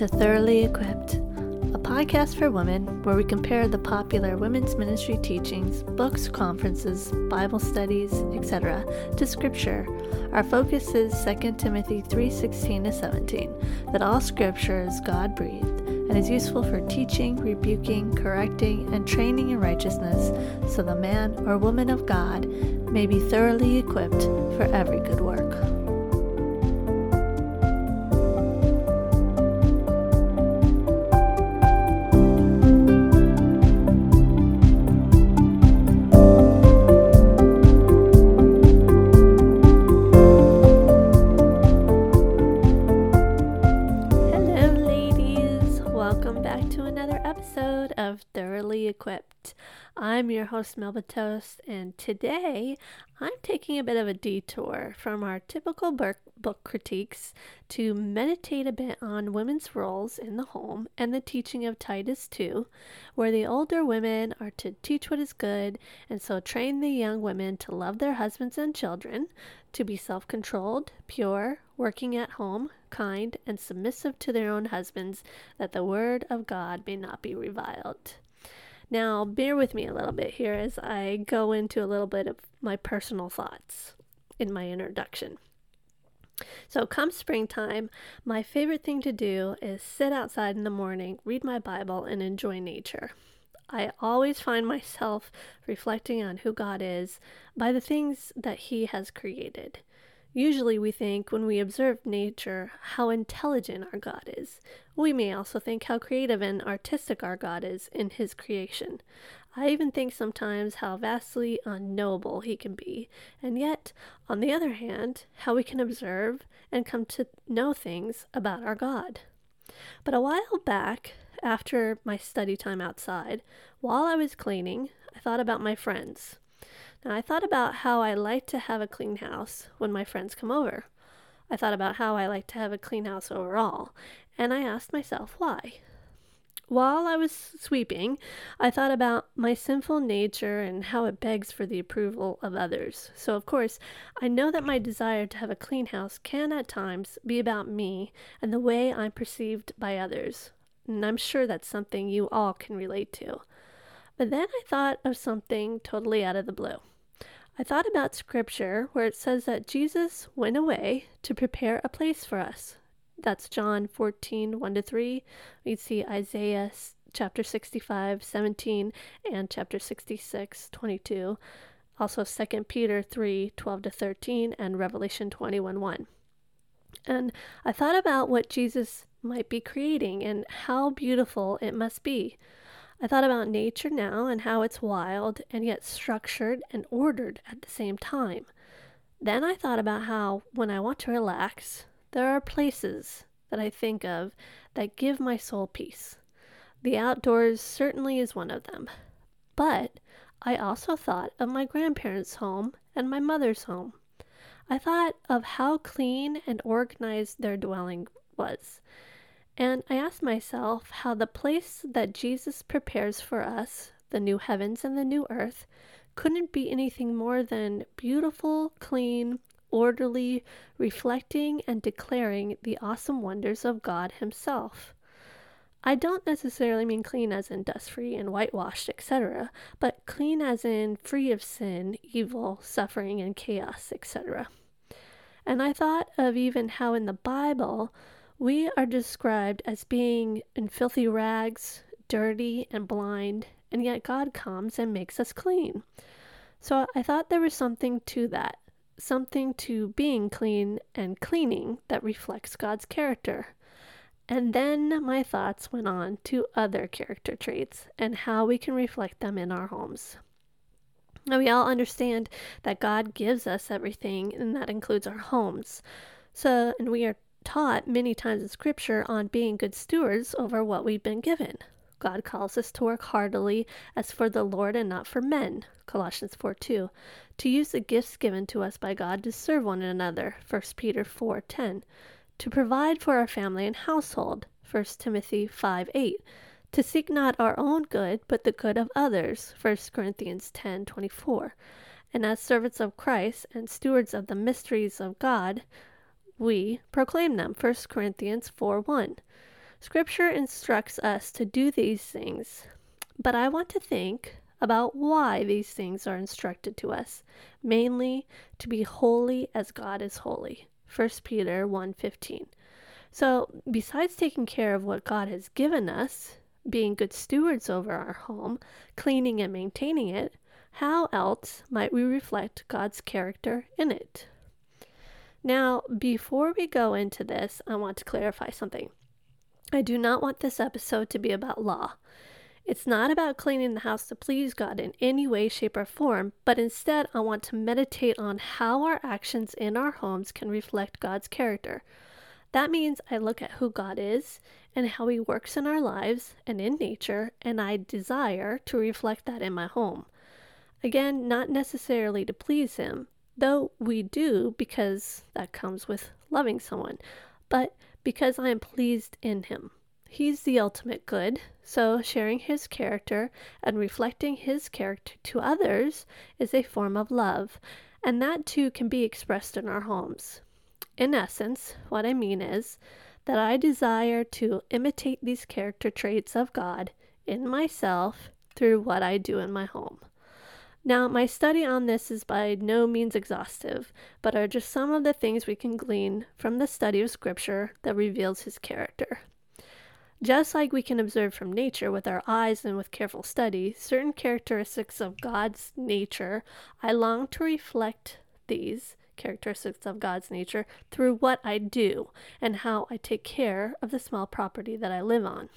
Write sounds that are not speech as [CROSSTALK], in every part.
To Thoroughly Equipped, a podcast for women where we compare the popular women's ministry teachings, books, conferences, Bible studies, etc. to scripture. Our focus is 2 Timothy 3:16 to 17, that all scripture is God-breathed and is useful for teaching, rebuking, correcting, and training in righteousness, so the man or woman of God may be thoroughly equipped for every good work. Equipped. I'm your host, Melba Toast, and today I'm taking a bit of a detour from our typical book, critiques to meditate a bit on women's roles in the home and the teaching of Titus 2, where the older women are to teach what is good and so train the young women to love their husbands and children, to be self controlled, pure, working at home, kind, and submissive to their own husbands, that the word of God may not be reviled. Now, bear with me a little bit here as I go into a little bit of my personal thoughts in my introduction. So, come springtime, my favorite thing to do is sit outside in the morning, read my Bible, and enjoy nature. I always find myself reflecting on who God is by the things that He has created. Usually, we think when we observe nature how intelligent our God is. We may also think how creative and artistic our God is in His creation. I even think sometimes how vastly unknowable He can be, and yet, on the other hand, how we can observe and come to know things about our God. But a while back, after my study time outside, while I was cleaning, I thought about my friends. Now, I thought about how I like to have a clean house when my friends come over. I thought about how I like to have a clean house overall, and I asked myself why. While I was sweeping, I thought about my sinful nature and how it begs for the approval of others. So, of course, I know that my desire to have a clean house can at times be about me and the way I'm perceived by others. And I'm sure that's something you all can relate to. But then I thought of something totally out of the blue. I thought about scripture where it says that Jesus went away to prepare a place for us. That's John 14, 1 to 3. We see Isaiah chapter 65, 17, and chapter 66, 22. Also 2 Peter 3, 12 to 13, and Revelation 21, 1. And I thought about what Jesus might be creating and how beautiful it must be. I thought about nature now and how it's wild and yet structured and ordered at the same time. Then I thought about how, when I want to relax, there are places that I think of that give my soul peace. The outdoors certainly is one of them. But I also thought of my grandparents' home and my mother's home. I thought of how clean and organized their dwelling was. And I asked myself how the place that Jesus prepares for us, the new heavens and the new earth, couldn't be anything more than beautiful, clean, orderly, reflecting and declaring the awesome wonders of God Himself. I don't necessarily mean clean as in dust free and whitewashed, etc., but clean as in free of sin, evil, suffering, and chaos, etc. And I thought of even how in the Bible we are described as being in filthy rags, dirty, and blind, and yet God comes and makes us clean. So I thought there was something to that, something to being clean and cleaning that reflects God's character. And then my thoughts went on to other character traits and how we can reflect them in our homes. Now, we all understand that God gives us everything, and that includes our homes. So, and we are taught many times in Scripture on being good stewards over what we've been given. God calls us to work heartily as for the Lord and not for men, Colossians 4 2, to use the gifts given to us by God to serve one another, 1 Peter 4 10, to provide for our family and household, 1 Timothy 5 8, to seek not our own good, but the good of others, 1 Corinthians ten twenty four, and as servants of Christ and stewards of the mysteries of God, we proclaim them. 1 Corinthians 4 1. Scripture instructs us to do these things, but I want to think about why these things are instructed to us, mainly to be holy as God is holy. 1 Peter 1:15. So, besides taking care of what God has given us, being good stewards over our home, cleaning and maintaining it, how else might we reflect God's character in it? Now, before we go into this, I want to clarify something. I do not want this episode to be about law. It's not about cleaning the house to please God in any way, shape, or form, but instead I want to meditate on how our actions in our homes can reflect God's character. That means I look at who God is and how He works in our lives and in nature, and I desire to reflect that in my home. Again, not necessarily to please Him, though we do because that comes with loving someone, but because I am pleased in Him. He's the ultimate good, so sharing his character and reflecting his character to others is a form of love, and that too can be expressed in our homes. In essence, what I mean is that I desire to imitate these character traits of God in myself through what I do in my home. Now, my study on this is by no means exhaustive, but are just some of the things we can glean from the study of Scripture that reveals his character. Just like we can observe from nature with our eyes and with careful study certain characteristics of God's nature, I long to reflect these characteristics of God's nature through what I do and how I take care of the small property that I live on.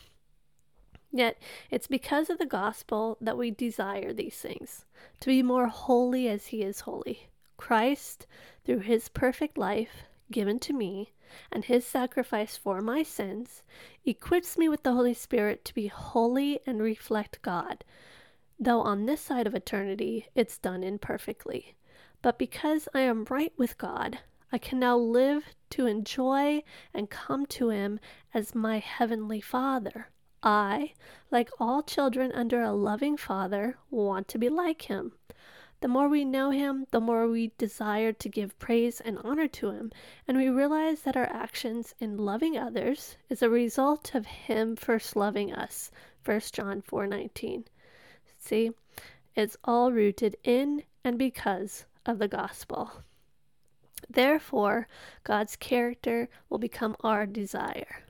Yet, it's because of the gospel that we desire these things to be more holy as He is holy. Christ, through His perfect life given to me, and his sacrifice for my sins equips me with the Holy Spirit to be holy and reflect God, though on this side of eternity it's done imperfectly. But because I am right with God, I can now live to enjoy and come to Him as my Heavenly Father. I, like all children under a loving Father, want to be like Him. The more we know Him, the more we desire to give praise and honor to Him, and we realize that our actions in loving others is a result of Him first loving us. 1 John 4:19. See, it's all rooted in and because of the gospel. Therefore, God's character will become our desire.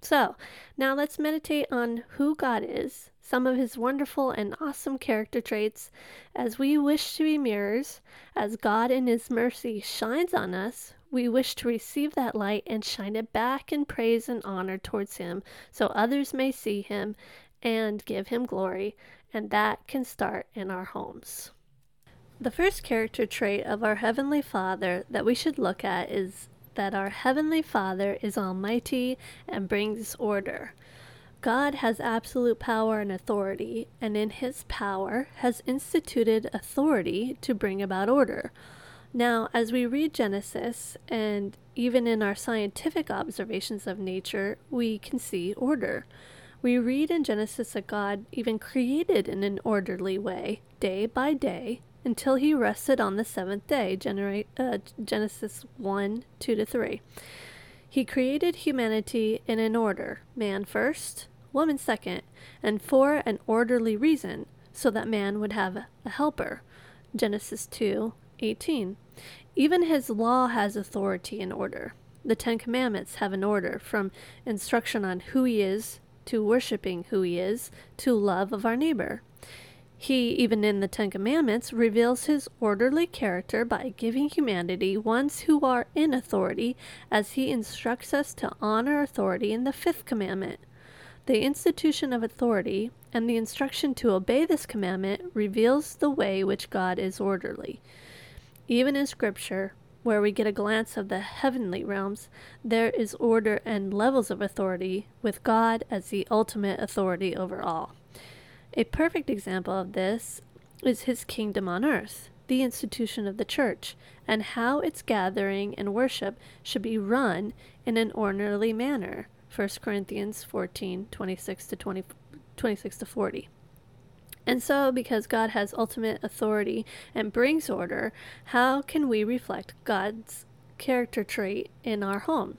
So, now let's meditate on who God is, some of his wonderful and awesome character traits, as we wish to be mirrors, as God in his mercy shines on us, we wish to receive that light and shine it back in praise and honor towards him so others may see him and give him glory, and that can start in our homes. The first character trait of our Heavenly Father that we should look at is that our Heavenly Father is almighty and brings order. God has absolute power and authority, and in his power has instituted authority to bring about order. Now, as we read Genesis, and even in our scientific observations of nature, we can see order. We read in Genesis that God even created in an orderly way, day by day, until he rested on the seventh day. Generate, uh, Genesis 1 2 to 3. He created humanity in an order man first, woman second, and for an orderly reason, so that man would have a helper. Genesis 2 18. Even his law has authority and order. The Ten Commandments have an order from instruction on who he is, to worshiping who he is, to love of our neighbor. He, even in the Ten Commandments, reveals his orderly character by giving humanity ones who are in authority, as he instructs us to honor authority in the Fifth Commandment. The institution of authority and the instruction to obey this commandment reveals the way which God is orderly. Even in Scripture, where we get a glance of the heavenly realms, there is order and levels of authority, with God as the ultimate authority over all. A perfect example of this is his kingdom on earth, the institution of the church, and how its gathering and worship should be run in an orderly manner. 1 Corinthians 14 26 to 20, 26 to 40. And so, because God has ultimate authority and brings order, how can we reflect God's character trait in our home.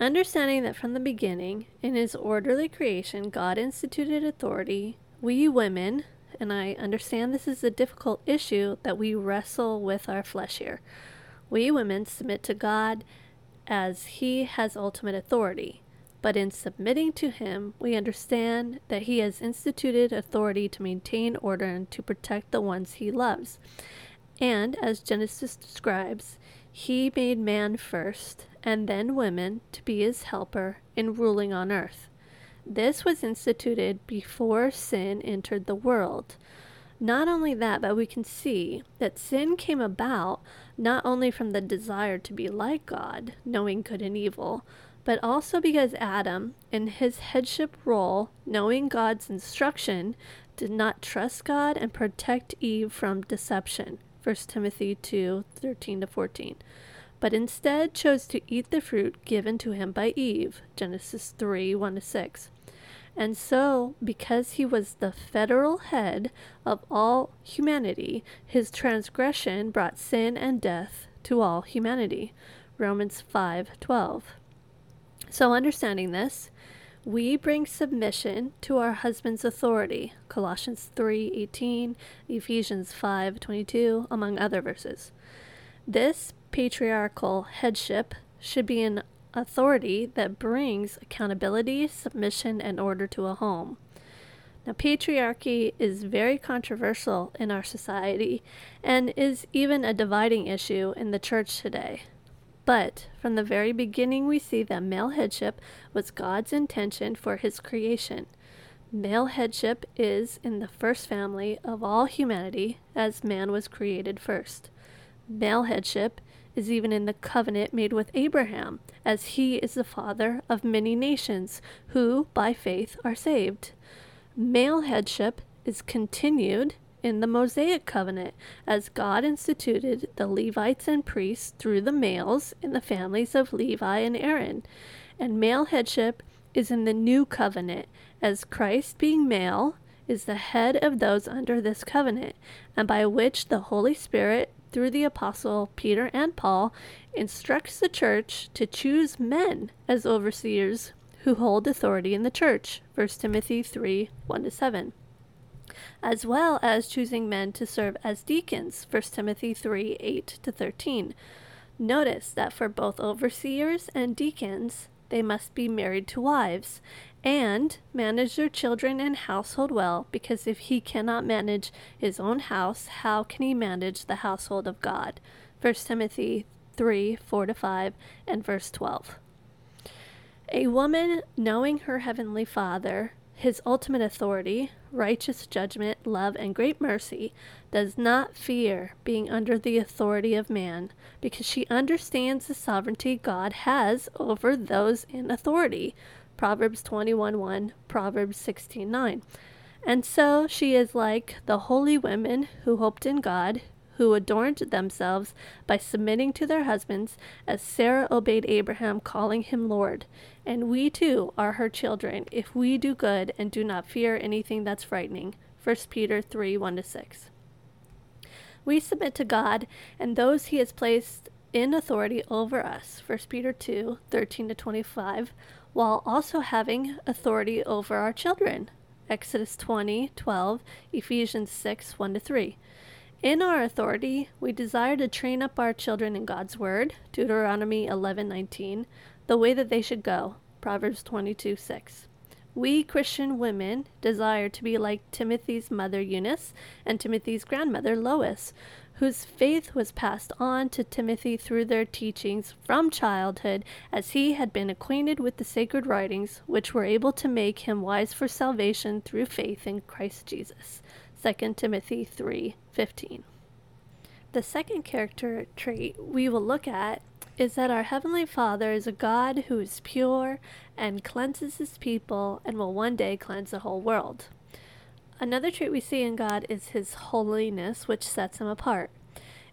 Understanding that from the beginning, in His orderly creation, God instituted authority, we women, and I understand this is a difficult issue that we wrestle with our flesh here, we women submit to God as He has ultimate authority. But in submitting to Him, we understand that He has instituted authority to maintain order and to protect the ones He loves. And as Genesis describes, He made man first and then women to be His helper in ruling on earth. This was instituted before sin entered the world. Not only that, but we can see that sin came about not only from the desire to be like God, knowing good and evil, but also because Adam, in his headship role, knowing God's instruction, did not trust God and protect Eve from deception. 1 Timothy 2 13 to 14. But instead chose to eat the fruit given to him by Eve. Genesis 3 1 to 6. And so, because he was the federal head of all humanity, his transgression brought sin and death to all humanity. Romans 5:12. So understanding this, we bring submission to our husband's authority. Colossians 3:18, Ephesians 5:22, among other verses. This patriarchal headship should be an authority that brings accountability, submission, and order to a home. Now, patriarchy is very controversial in our society and is even a dividing issue in the church today. But from the very beginning, we see that male headship was God's intention for his creation. Male headship is in the first family of all humanity as man was created first. Male headship is even in the covenant made with Abraham, as he is the father of many nations, who, by faith, are saved. Male headship is continued in the Mosaic covenant, as God instituted the Levites and priests through the males in the families of Levi and Aaron. And male headship is in the new covenant, as Christ, being male, is the head of those under this covenant, and by which the Holy Spirit through the apostle Peter and Paul, instructs the church to choose men as overseers who hold authority in the church. 1 Timothy 3 1 7. As well as choosing men to serve as deacons. 1 Timothy 3 8 to 13. Notice that for both overseers and deacons, they must be married to wives, and manage their children and household well, because if he cannot manage his own house, how can he manage the household of God? 1 Timothy 3 4 to 5 and verse 12. A woman knowing her heavenly Father, his ultimate authority, righteous judgment, love, and great mercy, does not fear being under the authority of man, because she understands the sovereignty God has over those in authority Proverbs 21 1, Proverbs 16 9. And so she is like the holy women who hoped in God, who adorned themselves by submitting to their husbands, as Sarah obeyed Abraham, calling him Lord. And we too are her children, if we do good and do not fear anything that's frightening. 1 Peter 3 1 6. We submit to God and those he has placed in authority over us. 1 Peter 2 13 25 while also having authority over our children. Exodus 20, 12, Ephesians 6, 1 to 3. In our authority, we desire to train up our children in God's word, Deuteronomy 11, 19, the way that they should go, Proverbs 22, 6. We Christian women desire to be like Timothy's mother Eunice and Timothy's grandmother Lois, whose faith was passed on to Timothy through their teachings from childhood, as he had been acquainted with the sacred writings, which were able to make him wise for salvation through faith in Christ Jesus. 2 Timothy 3:15. The second character trait we will look at is that our Heavenly Father is a God who is pure and cleanses his people and will one day cleanse the whole world. Another trait we see in God is his holiness, which sets him apart.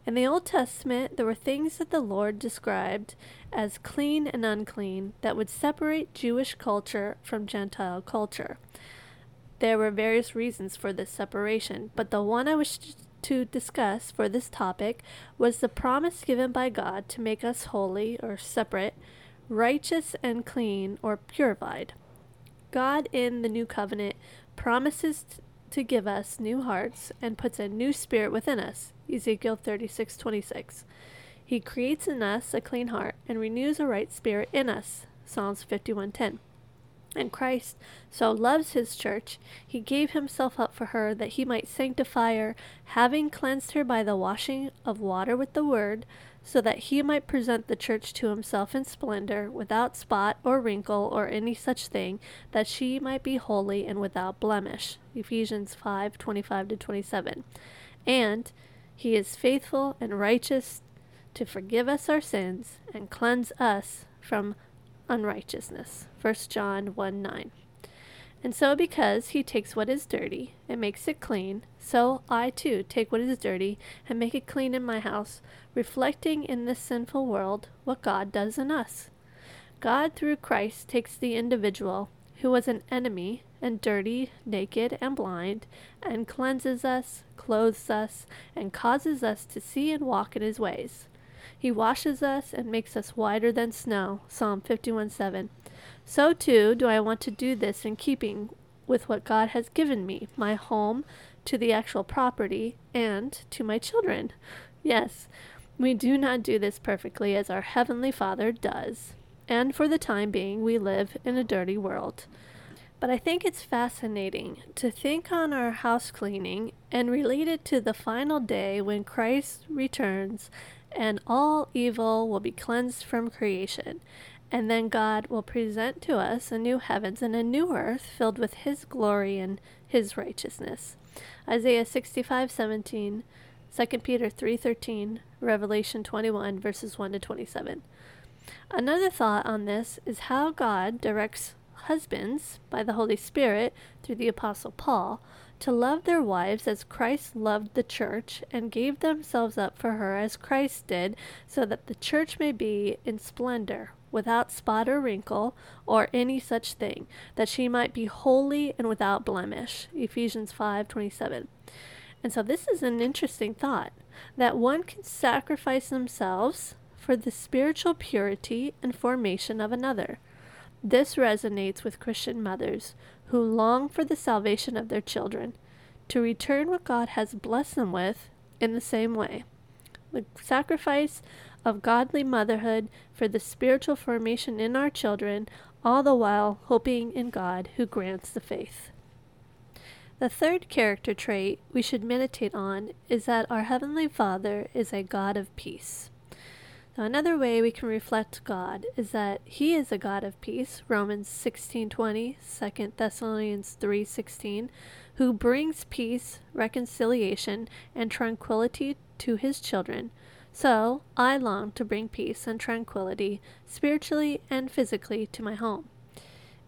In the Old Testament, there were things that the Lord described as clean and unclean that would separate Jewish culture from Gentile culture. There were various reasons for this separation, but the one I wish to discuss for this topic was the promise given by God to make us holy or separate, righteous and clean or purified. God in the new covenant promises to give us new hearts and puts a new spirit within us. Ezekiel 36:26. He creates in us a clean heart and renews a right spirit in us. Psalms 51:10. And Christ so loves his church, he gave himself up for her that he might sanctify her, having cleansed her by the washing of water with the word, so that he might present the church to himself in splendor, without spot or wrinkle or any such thing, that she might be holy and without blemish. Ephesians 5:25 to 27. And he is faithful and righteous to forgive us our sins and cleanse us from unrighteousness. 1 John 1 9. And so, because he takes what is dirty and makes it clean, so I too take what is dirty and make it clean in my house, reflecting in this sinful world what God does in us. God, through Christ, takes the individual who was an enemy and dirty, naked, and blind, and cleanses us, clothes us, and causes us to see and walk in his ways. He washes us and makes us whiter than snow. Psalm 51 7. So too do I want to do this in keeping with what God has given me my home, to the actual property, and to my children. Yes, we do not do this perfectly as our Heavenly Father does. And for the time being, we live in a dirty world. But I think it's fascinating to think on our house cleaning and relate it to the final day when Christ returns and all evil will be cleansed from creation. And then God will present to us a new heavens and a new earth filled with his glory and his righteousness. Isaiah 65:17, 2 Peter 3:13, Revelation 21 verses 1 to 27. Another thought on this is how God directs husbands by the Holy Spirit through the apostle Paul to love their wives as Christ loved the church and gave themselves up for her as Christ did, so that the church may be in splendor, without spot or wrinkle, or any such thing, that she might be holy and without blemish. Ephesians 5:27. And so this is an interesting thought that one can sacrifice themselves for the spiritual purity and formation of another. This resonates with Christian mothers who long for the salvation of their children, to return what God has blessed them with in the same way. The sacrifice of godly motherhood for the spiritual formation in our children, all the while hoping in God who grants the faith. The third character trait we should meditate on is that our Heavenly Father is a God of peace. Now, another way we can reflect God is that He is a God of peace, Romans 16:20, 2 Thessalonians 3:16, who brings peace, reconciliation, and tranquility to His children. So I long to bring peace and tranquility, spiritually and physically, to my home.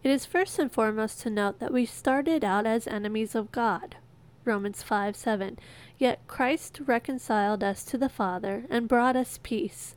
It is first and foremost to note that we started out as enemies of God. Romans 5 7. Yet Christ reconciled us to the Father and brought us peace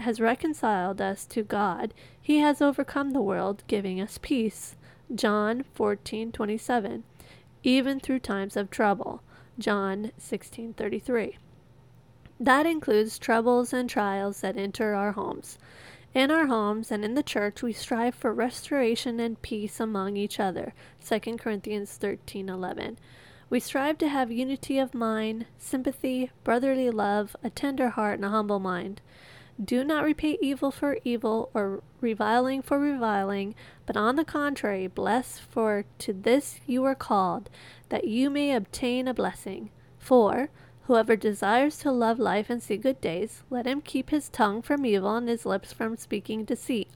has reconciled us to God, he has overcome the world, giving us peace. John 14:27. Even through times of trouble. John 16:33. That includes troubles and trials that enter our homes. In our homes and in the church, we strive for restoration and peace among each other. 2 Corinthians 13:11. We strive to have unity of mind, sympathy, brotherly love, a tender heart, and a humble mind. Do not repay evil for evil or reviling for reviling, but on the contrary, bless, for to this you are called, that you may obtain a blessing. For whoever desires to love life and see good days, let him keep his tongue from evil and his lips from speaking deceit.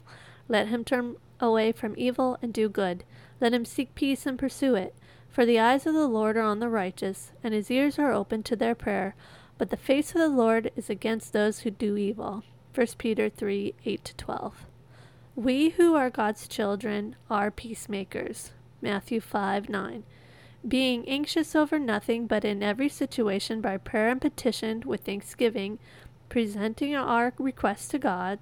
Let him turn away from evil and do good. Let him seek peace and pursue it. For the eyes of the Lord are on the righteous, and his ears are open to their prayer but the face of the Lord is against those who do evil. 1 Peter 3 8 to 12. We who are God's children are peacemakers. Matthew 5 9. Being anxious over nothing, but in every situation by prayer and petition with thanksgiving, presenting our requests to God,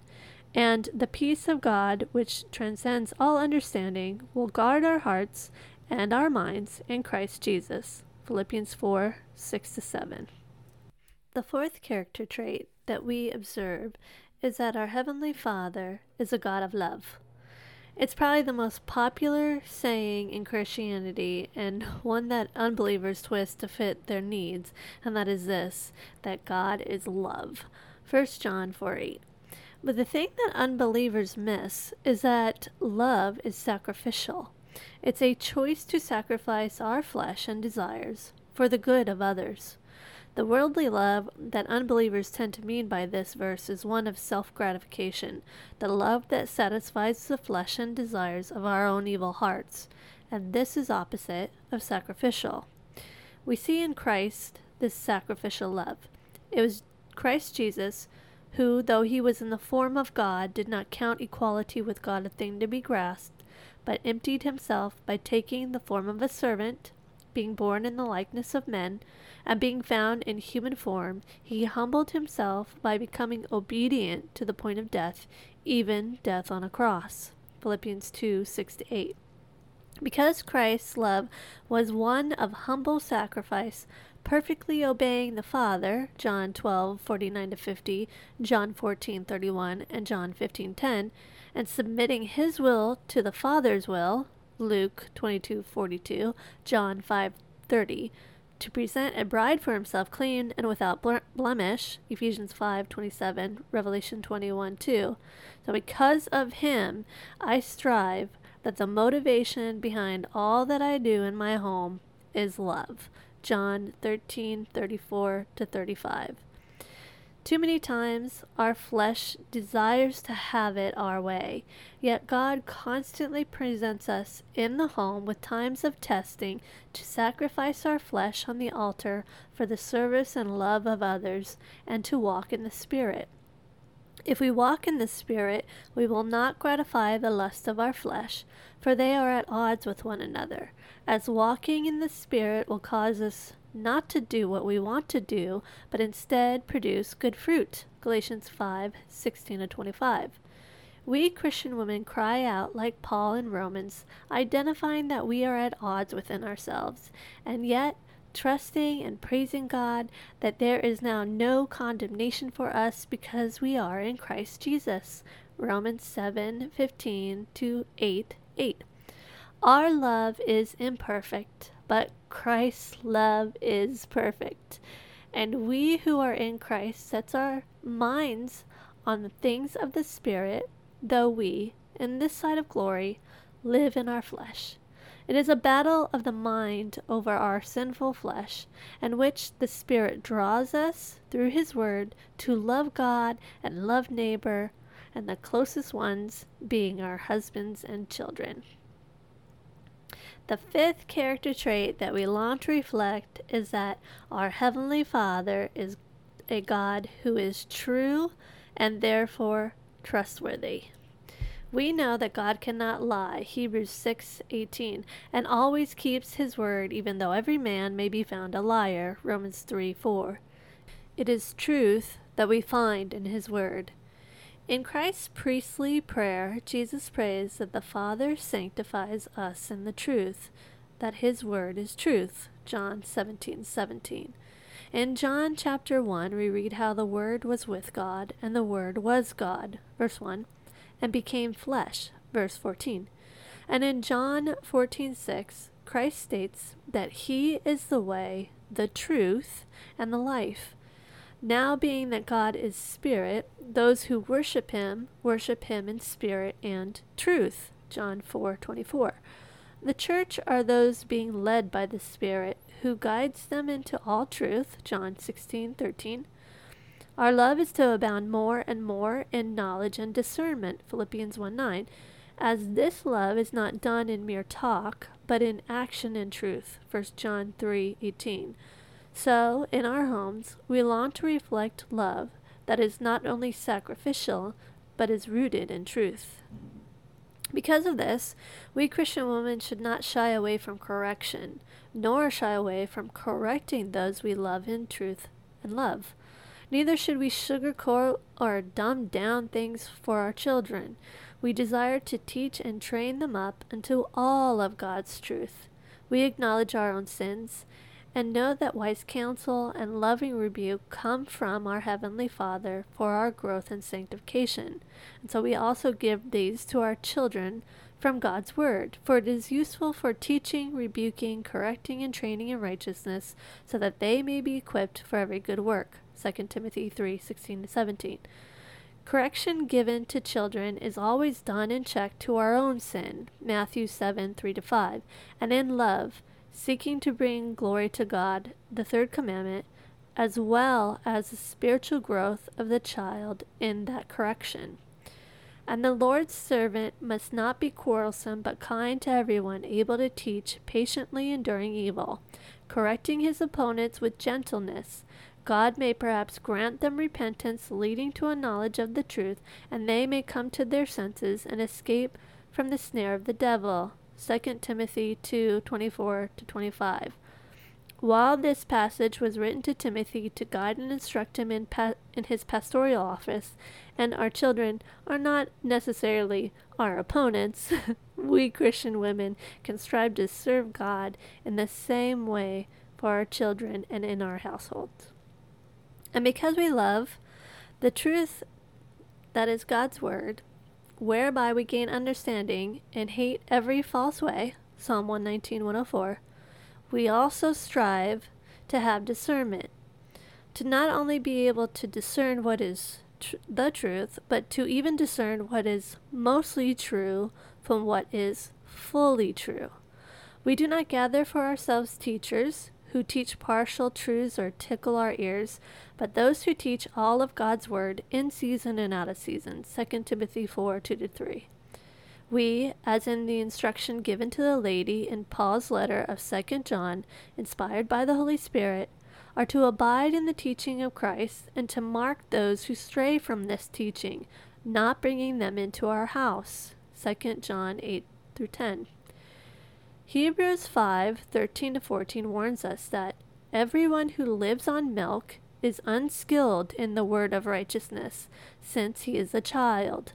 and the peace of God, which transcends all understanding, will guard our hearts and our minds in Christ Jesus. Philippians 4 6 7. The fourth character trait that we observe is that our Heavenly Father is a God of love. It's probably the most popular saying in Christianity and [LAUGHS] one that unbelievers twist to fit their needs, and that is this that God is love. 1 John 4 8. But the thing that unbelievers miss is that love is sacrificial. It's a choice to sacrifice our flesh and desires for the good of others. The worldly love that unbelievers tend to mean by this verse is one of self gratification, the love that satisfies the flesh and desires of our own evil hearts, and this is opposite of sacrificial. We see in Christ this sacrificial love. It was Christ Jesus who, though he was in the form of God, did not count equality with God a thing to be grasped, but emptied himself by taking the form of a servant, being born in the likeness of men, and being found in human form, he humbled himself by becoming obedient to the point of death, even death on a cross. Philippians 2 6 8. Because Christ's love was one of humble sacrifice, perfectly obeying the Father, John 12 49 50, John 14 31, and John 15 10, and submitting his will to the Father's will, Luke 22:42, John 5:30, to present a bride for himself clean and without blemish ephesians 5:27 revelation 21:2 so because of him i strive that the motivation behind all that i do in my home is love. John 13:34 to 35 too many times our flesh desires to have it our way, yet God constantly presents us in the home with times of testing to sacrifice our flesh on the altar for the service and love of others and to walk in the Spirit. If we walk in the Spirit, we will not gratify the lust of our flesh, for they are at odds with one another, as walking in the Spirit will cause us not to do what we want to do, but instead produce good fruit. Galatians 5 16 25. We Christian women cry out like Paul in Romans, identifying that we are at odds within ourselves, and yet trusting and praising God that there is now no condemnation for us because we are in Christ Jesus. Romans 7 15 to 8 8. Our love is imperfect, but Christ's love is perfect. And we who are in Christ sets our minds on the things of the Spirit, though we, in this side of glory, live in our flesh. It is a battle of the mind over our sinful flesh, in which the Spirit draws us, through His Word, to love God and love neighbor, and the closest ones being our husbands and children. The fifth character trait that we long to reflect is that our Heavenly Father is a God who is true and therefore trustworthy. We know that God cannot lie, Hebrews 6:18, and always keeps his word even though every man may be found a liar, Romans 3:4. It is truth that we find in his word. In Christ's priestly prayer, Jesus prays that the Father sanctifies us in the truth, that his word is truth. John 17 17. In John chapter 1, we read how the Word was with God, and the Word was God, verse 1, and became flesh, verse 14. And in John 14:6, Christ states that He is the way, the truth, and the life. Now, being that God is Spirit, those who worship Him worship Him in spirit and truth. John 4:24. The church are those being led by the Spirit, who guides them into all truth. John 16:13. Our love is to abound more and more in knowledge and discernment. Philippians 1:9. As this love is not done in mere talk, but in action and truth. 1 John 3:18. So, in our homes, we long to reflect love that is not only sacrificial, but is rooted in truth. Because of this, we Christian women should not shy away from correction, nor shy away from correcting those we love in truth and love. Neither should we sugarcoat or dumb down things for our children. We desire to teach and train them up into all of God's truth. We acknowledge our own sins and know that wise counsel and loving rebuke come from our Heavenly Father for our growth and sanctification. And so we also give these to our children from God's Word, for it is useful for teaching, rebuking, correcting, and training in righteousness, so that they may be equipped for every good work. 2 Timothy 3 16 17. Correction given to children is always done in check to our own sin, Matthew 7 3 5, and in love, seeking to bring glory to God, the third commandment, as well as the spiritual growth of the child in that correction. And the Lord's servant must not be quarrelsome, but kind to everyone, able to teach, patiently enduring evil, correcting his opponents with gentleness. God may perhaps grant them repentance leading to a knowledge of the truth, and they may come to their senses and escape from the snare of the devil. 2 Timothy 2 24 to 25. While this passage was written to Timothy to guide and instruct him in, pa- in his pastoral office, and our children are not necessarily our opponents, [LAUGHS] we Christian women can strive to serve God in the same way for our children and in our households. And because we love the truth that is God's Word, whereby we gain understanding and hate every false way, Psalm 119, 104, we also strive to have discernment, to not only be able to discern what is tr- the truth, but to even discern what is mostly true from what is fully true. We do not gather for ourselves teachers who teach partial truths or tickle our ears, but those who teach all of God's word in season and out of season. 2 Timothy 4 2 3. We, as in the instruction given to the lady in Paul's letter of 2 John, inspired by the Holy Spirit, are to abide in the teaching of Christ and to mark those who stray from this teaching, not bringing them into our house. 2 John 8 through 10. Hebrews 5 13 to 14 warns us that everyone who lives on milk is unskilled in the word of righteousness, since he is a child.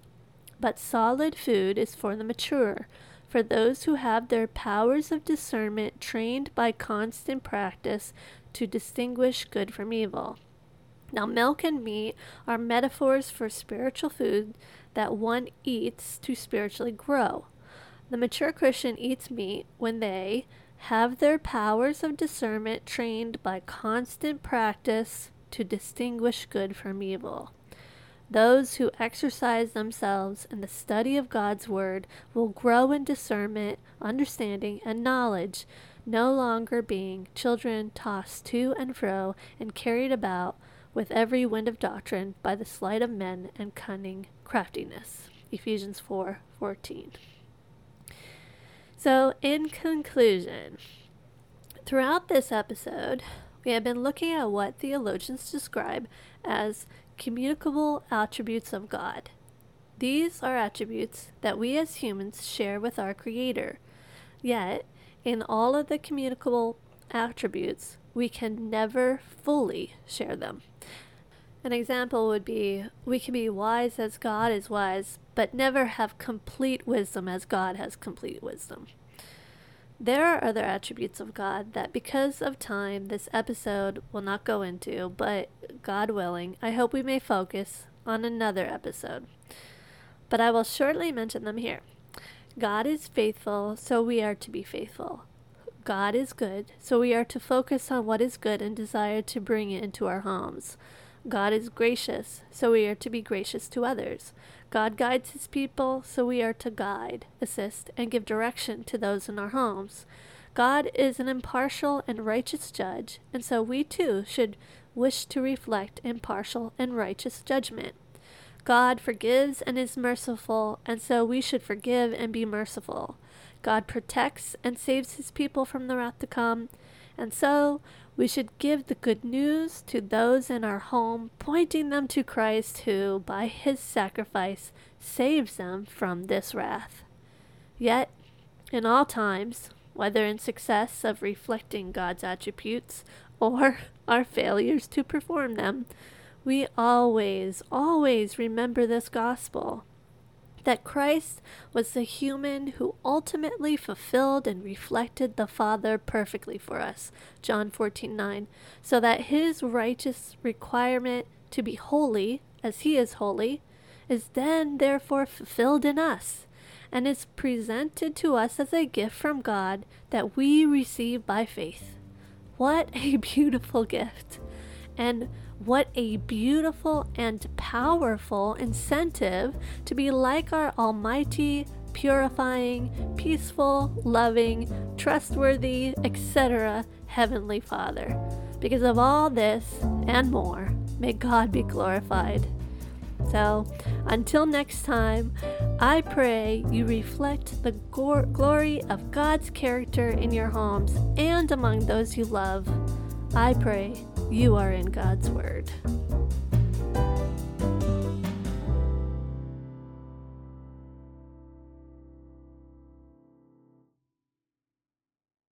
But solid food is for the mature, for those who have their powers of discernment trained by constant practice to distinguish good from evil. Now, milk and meat are metaphors for spiritual food that one eats to spiritually grow. The mature Christian eats meat when they have their powers of discernment trained by constant practice to distinguish good from evil. Those who exercise themselves in the study of God's Word will grow in discernment, understanding, and knowledge, no longer being children tossed to and fro and carried about with every wind of doctrine by the sleight of men and cunning craftiness. Ephesians 4:14. 4, so, in conclusion, throughout this episode, we have been looking at what theologians describe as communicable attributes of God. These are attributes that we as humans share with our Creator. Yet, in all of the communicable attributes, we can never fully share them. An example would be we can be wise as God is wise, but never have complete wisdom as God has complete wisdom. There are other attributes of God that, because of time, this episode will not go into, but God willing, I hope we may focus on another episode. But I will shortly mention them here. God is faithful, so we are to be faithful. God is good, so we are to focus on what is good and desire to bring it into our homes. God is gracious, so we are to be gracious to others. God guides his people, so we are to guide, assist, and give direction to those in our homes. God is an impartial and righteous judge, and so we too should wish to reflect impartial and righteous judgment. God forgives and is merciful, and so we should forgive and be merciful. God protects and saves his people from the wrath to come, And so we should give the good news to those in our home, pointing them to Christ who, by his sacrifice, saves them from this wrath. Yet, in all times, whether in success of reflecting God's attributes or [LAUGHS] our failures to perform them, we always, always remember this gospel that Christ was the human who ultimately fulfilled and reflected the Father perfectly for us. John 14 9. So that his righteous requirement to be holy, as he is holy, is then therefore fulfilled in us and is presented to us as a gift from God that we receive by faith. What a beautiful gift! And what a beautiful and powerful incentive to be like our Almighty, purifying, peaceful, loving, trustworthy, etc. Heavenly Father. Because of all this and more, may God be glorified. So, until next time, I pray you reflect the glory of God's character in your homes and among those you love. I pray you are in God's Word.